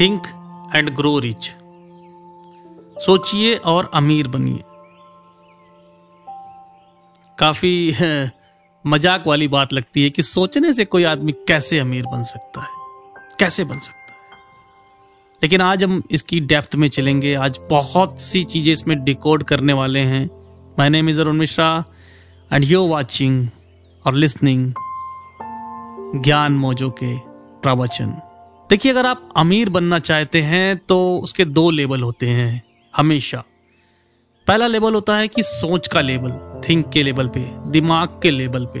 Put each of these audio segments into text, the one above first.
Think and grow rich सोचिए और अमीर बनिए। काफ़ी, मज़ाक वाली बात लगती है कि सोचने से कोई आदमी कैसे अमीर बन सकता है? कैसे बन सकता है? लेकिन आज हम इसकी डेप्थ में चलेंगे। आज बहुत सी चीज़ें इसमें डिकोड करने वाले हैं। My name is Arun Mishra and you watching और लिसनिंग ज्ञान मोजो के प्रवचन। देखिए, अगर आप अमीर बनना चाहते हैं तो उसके दो लेवल होते हैं, हमेशा। पहला लेवल होता है कि सोच का लेवल थिंक के लेवल पे, दिमाग के लेवल पे।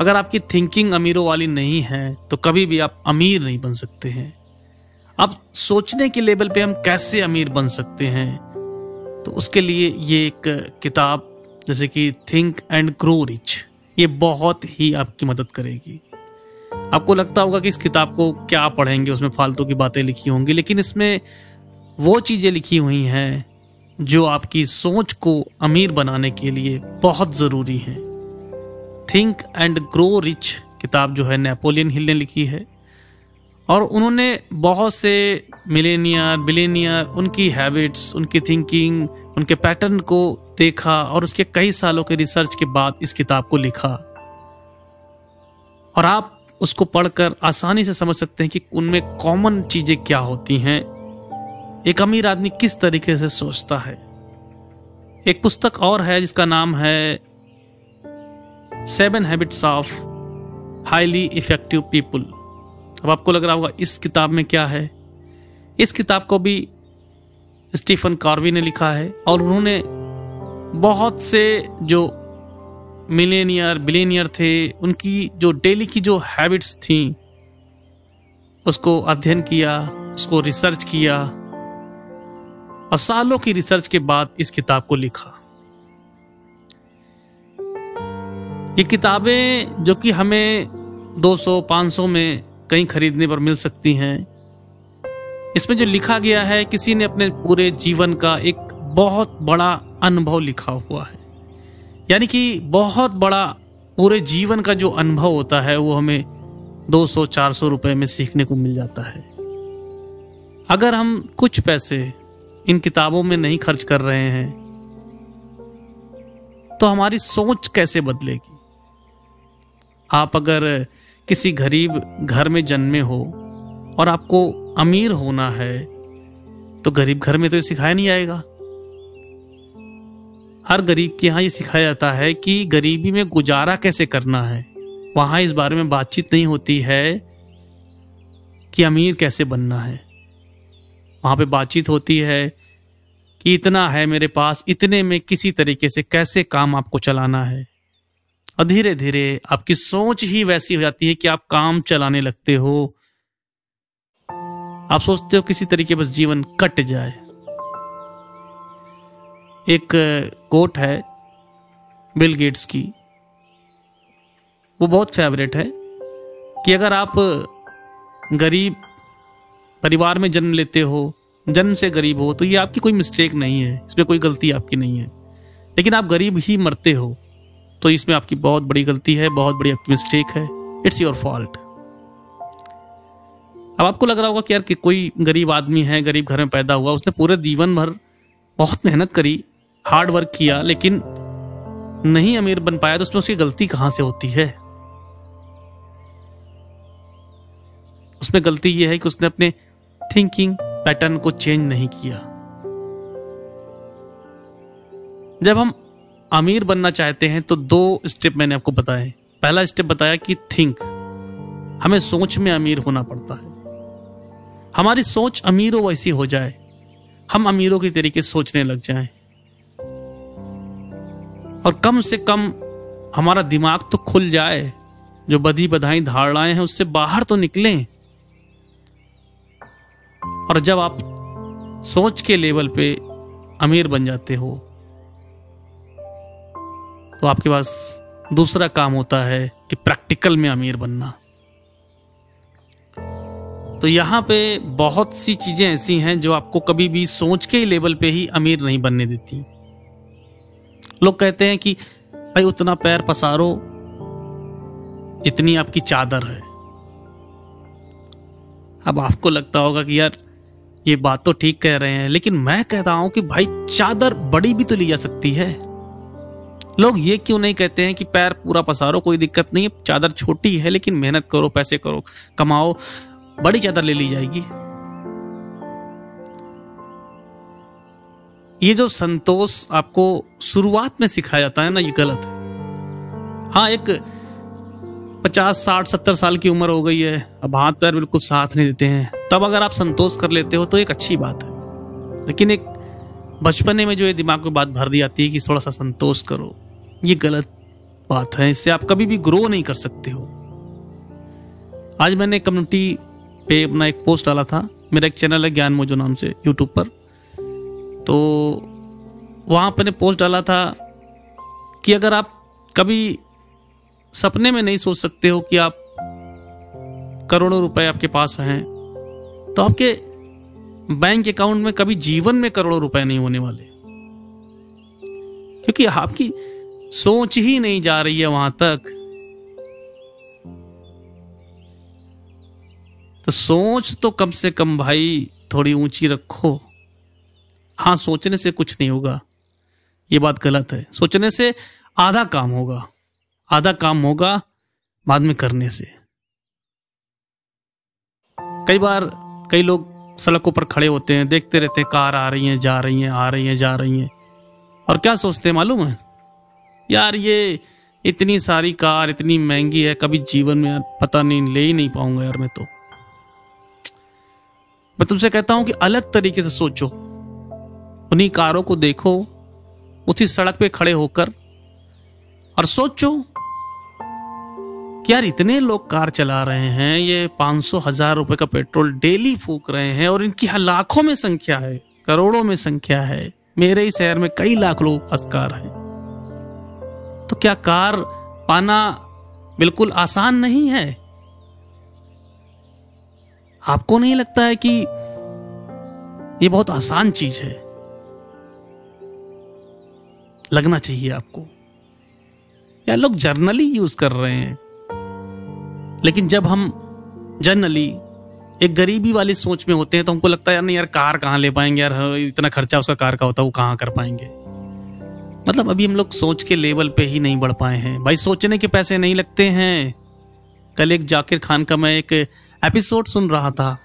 अगर आपकी थिंकिंग अमीरों वाली नहीं है तो कभी भी आप अमीर नहीं बन सकते हैं। अब सोचने के लेवल पे हम कैसे अमीर बन सकते हैं? तो उसके लिए ये एक किताब, जैसे कि थिंक एंड ग्रो रिच ये बहुत ही आपकी मदद करेगी। आपको लगता होगा कि इस किताब को क्या पढ़ेंगे, उसमें फालतू की बातें लिखी होंगी, लेकिन इसमें वो चीज़ें लिखी हुई हैं जो आपकी सोच को अमीर बनाने के लिए बहुत ज़रूरी हैं। थिंक एंड ग्रो रिच किताब जो है नेपोलियन हिल ने लिखी है। और उन्होंने बहुत से मिलेनियर बिलेनियर उनकी हैबिट्स उनकी थिंकिंग उनके पैटर्न को देखा और उसके कई सालों के रिसर्च के बाद इस किताब को लिखा। और आप उसको पढ़कर आसानी से समझ सकते हैं कि उनमें कॉमन चीज़ें क्या होती हैं। एक अमीर आदमी किस तरीके से सोचता है। एक पुस्तक और है जिसका नाम है seven habits of highly effective people अब आपको लग रहा होगा, इस किताब में क्या है? इस किताब को भी स्टीफन कार्वी ने लिखा है और उन्होंने बहुत से जो मिलेनियर, बिलेनियर थे, उनकी जो डेली की जो हैबिट्स थी, उसको अध्ययन किया, उसको रिसर्च किया, और सालों की रिसर्च के बाद इस किताब को लिखा। ये किताबें जो कि हमें 200-500 में कहीं खरीदने पर मिल सकती हैं, इसमें जो लिखा गया है, किसी ने अपने पूरे जीवन का एक बहुत बड़ा अनुभव लिखा हुआ है। यानी कि बहुत बड़ा पूरे जीवन का जो अनुभव होता है, वो हमें 200-400 रुपए में सीखने को मिल जाता है। अगर हम कुछ पैसे इन किताबों में नहीं खर्च कर रहे हैं तो हमारी सोच कैसे बदलेगी? आप अगर किसी गरीब घर में जन्मे हो और आपको अमीर होना है तो गरीब घर में तो ये सिखाया नहीं आएगा हर गरीब के यहाँ ये सिखाया जाता है कि गरीबी में गुजारा कैसे करना है। वहाँ इस बारे में बातचीत नहीं होती है कि अमीर कैसे बनना है। वहाँ पे बातचीत होती है कि इतना है मेरे पास, इतने में किसी तरीके से कैसे काम आपको चलाना है। और धीरे धीरे आपकी सोच ही वैसी हो जाती है कि आप काम चलाने लगते हो। आप सोचते हो किसी तरीके बस जीवन कट जाए। एक कोट है बिल गेट्स की। वो बहुत फेवरेट है कि अगर आप गरीब परिवार में जन्म लेते हो, जन्म से गरीब हो तो ये आपकी कोई मिस्टेक नहीं है, इसमें कोई गलती आपकी नहीं है। लेकिन आप गरीब ही मरते हो तो इसमें आपकी बहुत बड़ी गलती है, बहुत बड़ी आपकी मिस्टेक है, इट्स योर फॉल्ट। अब आपको लग रहा होगा कि यार कि कोई गरीब आदमी है, गरीब घर में पैदा हुआ, उसने पूरे जीवन भर बहुत मेहनत करी हार्ड वर्क किया, लेकिन नहीं अमीर बन पाया तो उसमें उसकी गलती कहाँ से होती है? उसमें गलती यह है कि उसने अपने थिंकिंग पैटर्न को चेंज नहीं किया। जब हम अमीर बनना चाहते हैं तो दो स्टेप मैंने आपको बताए पहला स्टेप बताया कि थिंक हमें सोच में अमीर होना पड़ता है। हमारी सोच अमीरों वैसी हो जाए। हम अमीरों के तरीके सोचने लग जाएँ। और कम से कम हमारा दिमाग तो खुल जाए, जो बधी बधाई धारणाएँ हैं उससे बाहर तो निकलें। और जब आप सोच के लेवल पे अमीर बन जाते हो तो आपके पास दूसरा काम होता है कि प्रैक्टिकल में अमीर बनना। तो यहाँ पे बहुत सी चीज़ें ऐसी हैं जो आपको कभी भी सोच के ही लेवल पे ही अमीर नहीं बनने देती। लोग कहते हैं कि, भाई, उतना पैर पसारो जितनी आपकी चादर है। अब आपको लगता होगा कि, यार, ये बात तो ठीक कह रहे हैं, लेकिन मैं कहता हूँ कि, भाई, चादर बड़ी भी तो ली जा सकती है। लोग ये क्यों नहीं कहते हैं कि पैर पूरा पसारो, कोई दिक्कत नहीं है, चादर छोटी है, लेकिन मेहनत करो, पैसे करो, कमाओ, बड़ी चादर ले ली जाएगी। ये जो संतोष आपको शुरुआत में सिखाया जाता है ना, ये गलत है। हाँ एक पचास, साठ, सत्तर साल की उम्र हो गई है, अब हाथ पैर बिल्कुल साथ नहीं देते हैं। तब अगर आप संतोष कर लेते हो तो एक अच्छी बात है। लेकिन एक बचपने में जो ये दिमाग में बात भर दी जाती है कि थोड़ा सा संतोष करो, ये गलत बात है। इससे आप कभी भी ग्रो नहीं कर सकते हो। आज मैंने कम्युनिटी पे अपना एक पोस्ट डाला था। मेरा एक चैनल है ज्ञान मोजो नाम से यूट्यूब पर। तो वहाँ पर पोस्ट डाला था कि अगर आप कभी सपने में नहीं सोच सकते हो कि आप करोड़ों रुपए आपके पास हैं तो आपके बैंक अकाउंट में कभी जीवन में करोड़ों रुपए नहीं होने वाले। क्योंकि आपकी सोच ही नहीं जा रही है वहाँ तक। तो सोच तो कम से कम भाई थोड़ी ऊँची रखो। हाँ सोचने से कुछ नहीं होगा। ये बात गलत है। सोचने से आधा काम होगा। आधा काम होगा बाद में करने से। कई बार कई लोग सड़कों पर खड़े होते हैं, देखते रहते हैं, कार आ रही हैं, जा रही हैं, आ रही हैं, जा रही हैं। और क्या सोचते हैं मालूम है? यार, ये इतनी सारी कार, इतनी महँगी है, कभी जीवन में पता नहीं, ले ही नहीं पाऊँगा यार मैं तो। मैं तुमसे कहता हूँ कि अलग तरीके से सोचो। उन्हीं कारों को देखो, उसी सड़क पे खड़े होकर, और सोचो कि यार इतने लोग कार चला रहे हैं, ये पाँच सौ, हज़ार रुपए का पेट्रोल डेली फूक रहे हैं, और इनकी लाखों में संख्या है, करोड़ों में संख्या है, मेरे ही शहर में कई लाख लोग पास कार है। तो क्या कार पाना बिल्कुल आसान नहीं है? आपको नहीं लगता है कि ये बहुत आसान चीज़ है? लगना चाहिए आपको। या लोग जर्नली यूज़ कर रहे हैं। लेकिन जब हम जनरली एक गरीबी वाली सोच में होते हैं तो हमको लगता है यार नहीं यार कार कहाँ ले पाएँगे? यार हाँ, इतना खर्चा उसका कार का होता है वो कहाँ कर पाएँगे? मतलब अभी हम लोग सोच के लेवल पे ही नहीं बढ़ पाए हैं। भाई सोचने के पैसे नहीं लगते हैं। कल एक जाकिर खान का मैं एक एपिसोड सुन रहा था।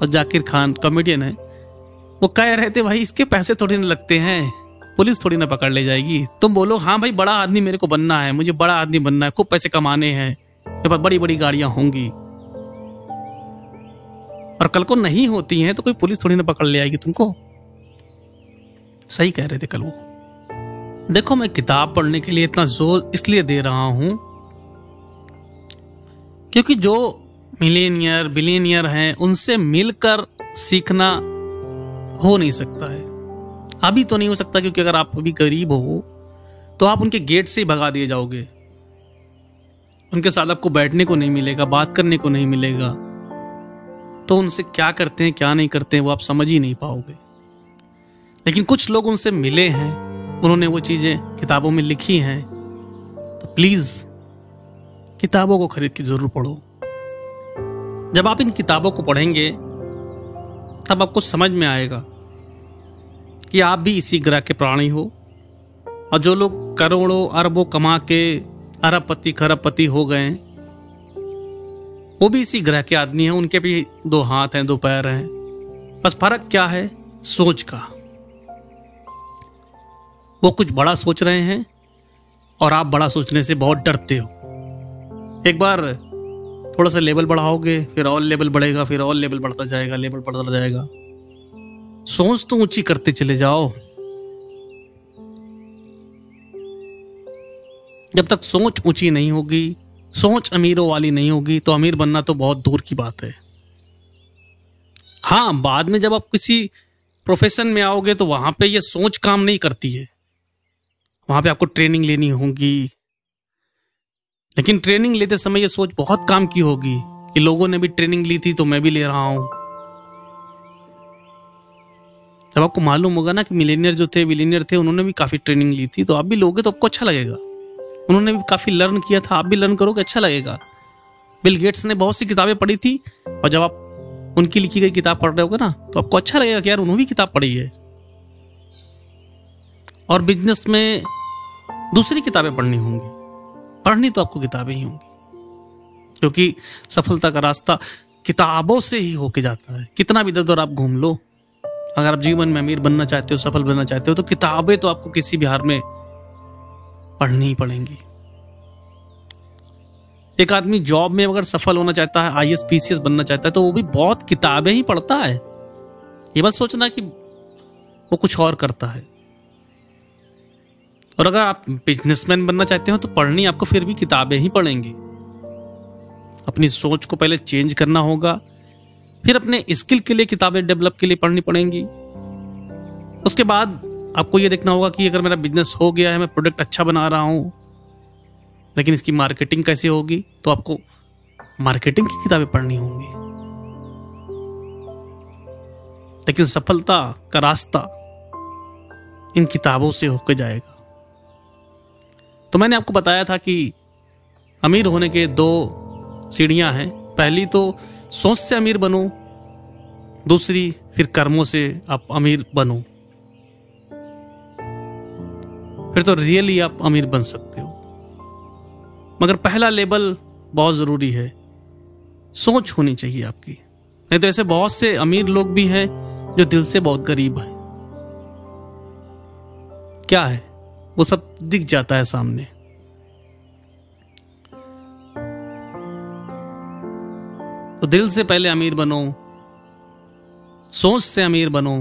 और जाकिर खान कॉमेडियन है। वो कह रहे थे, भाई, इसके पैसे थोड़ी ना लगते हैं। पुलिस थोड़ी ना पकड़ ले जाएगी। तुम बोलो हाँ भाई, बड़ा आदमी मेरे को बनना है। मुझे बड़ा आदमी बनना है। खूब पैसे कमाने हैं। मेरे पास बड़ी बड़ी गाड़ियाँ होंगी। और कल को नहीं होती हैं तो कोई पुलिस थोड़ी ना पकड़ ले आएगी तुमको। सही कह रहे थे कल वो। देखो, मैं किताब पढ़ने के लिए इतना ज़ोर इसलिए दे रहा हूँ, क्योंकि जो मिलेनियर, बिलेनियर हैं, उनसे मिलकर सीखना हो नहीं सकता है। अभी तो नहीं हो सकता क्योंकि अगर आप अभी गरीब हो तो आप उनके गेट से ही भगा दिए जाओगे। उनके साथ आपको बैठने को नहीं मिलेगा, बात करने को नहीं मिलेगा। तो उनसे क्या करते हैं, क्या नहीं करते हैं, वो आप समझ ही नहीं पाओगे। लेकिन कुछ लोग उनसे मिले हैं, उन्होंने वो चीज़ें किताबों में लिखी हैं। तो प्लीज़ किताबों को खरीद के ज़रूर पढ़ो। जब आप इन किताबों को पढ़ेंगे तब आपको समझ में आएगा कि आप भी इसी ग्रह के प्राणी हो। और जो लोग करोड़ों अरबों कमा के अरबपति, खरबपति हो गए वो भी इसी ग्रह के आदमी हैं। उनके भी दो हाथ हैं, दो पैर हैं। बस फ़र्क क्या है? सोच का। वो कुछ बड़ा सोच रहे हैं और आप बड़ा सोचने से बहुत डरते हो। एक बार थोड़ा सा लेवल बढ़ाओगे, फिर और लेवल बढ़ेगा, फिर और लेवल बढ़ता जाएगा लेवल बढ़ता जाएगा। सोच तो ऊँची करते चले जाओ। जब तक सोच ऊँची नहीं होगी, सोच अमीरों वाली नहीं होगी तो अमीर बनना तो बहुत दूर की बात है। हाँ बाद में जब आप किसी प्रोफेशन में आओगे तो वहाँ पे ये सोच काम नहीं करती है। वहाँ पे आपको ट्रेनिंग लेनी होगी लेकिन ट्रेनिंग लेते समय ये सोच बहुत काम की होगी कि लोगों ने भी ट्रेनिंग ली थी तो मैं भी ले रहा हूँ। जब आपको मालूम होगा ना कि मिलेनियर जो थे, विलेनियर थे, उन्होंने भी काफ़ी ट्रेनिंग ली थी तो आप भी लोगे तो आपको अच्छा लगेगा। उन्होंने भी काफ़ी लर्न किया था, आप भी लर्न करोगे अच्छा लगेगा। बिल गेट्स ने बहुत सी किताबें पढ़ी थी, और जब आप उनकी लिखी गई किताब पढ़ रहे होगे ना तो आपको अच्छा लगेगा कि यार उन्होंने भी किताब पढ़ी है। और बिज़नेस में दूसरी किताबें पढ़नी होंगी। पढ़नी तो आपको किताबें ही होंगी। क्योंकि सफलता का रास्ता किताबों से ही होके जाता है। कितना भी इधर उधर आप घूम लो, अगर आप जीवन में अमीर बनना चाहते हो, सफल बनना चाहते हो तो किताबें तो आपको किसी बिहार में पढ़नी ही पड़ेंगी। एक आदमी जॉब में अगर सफल होना चाहता है, आई एस बनना चाहता है तो वो भी बहुत किताबें ही पढ़ता है। ये बस सोचना कि वो कुछ और करता है। और अगर आप बिजनेसमैन बनना चाहते हो तो पढ़नी आपको फिर भी किताबें ही पढ़ेंगी। अपनी सोच को पहले चेंज करना होगा, फिर अपने स्किल के लिए किताबें डेवलप के लिए पढ़नी पड़ेंगी। उसके बाद आपको यह देखना होगा कि अगर मेरा बिज़नेस हो गया है, मैं प्रोडक्ट अच्छा बना रहा हूँ, लेकिन इसकी मार्केटिंग कैसे होगी तो आपको मार्केटिंग की किताबें पढ़नी होंगी। लेकिन सफलता का रास्ता इन किताबों से होकर जाएगा। तो मैंने आपको बताया था कि अमीर होने के दो सीढ़ियाँ हैं। पहली तो सोच से अमीर बनो, दूसरी फिर कर्मों से आप अमीर बनो। फिर तो रियली आप अमीर बन सकते हो। मगर पहला लेबल बहुत ज़रूरी है। सोच होनी चाहिए आपकी। नहीं तो ऐसे बहुत से अमीर लोग भी हैं जो दिल से बहुत गरीब हैं। क्या है? वो सब दिख जाता है सामने। तो दिल से पहले अमीर बनो, सोच से अमीर बनो,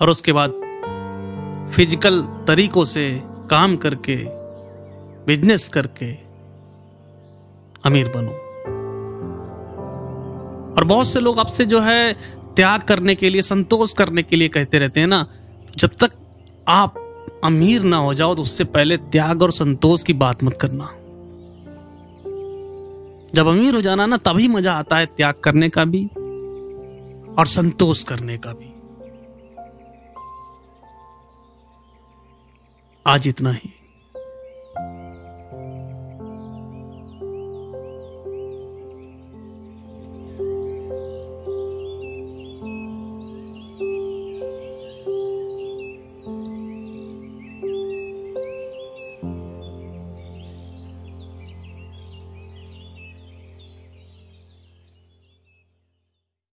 और उसके बाद फ़िज़िकल तरीकों से काम करके, बिज़नेस करके अमीर बनो। और बहुत से लोग आपसे जो है त्याग करने के लिए, संतोष करने के लिए कहते रहते हैं ना, जब तक आप अमीर ना हो जाओ तो उससे पहले त्याग और संतोष की बात मत करना। जब अमीर हो जाना ना, तभी मज़ा आता है त्याग करने का भी और संतोष करने का भी। आज इतना ही।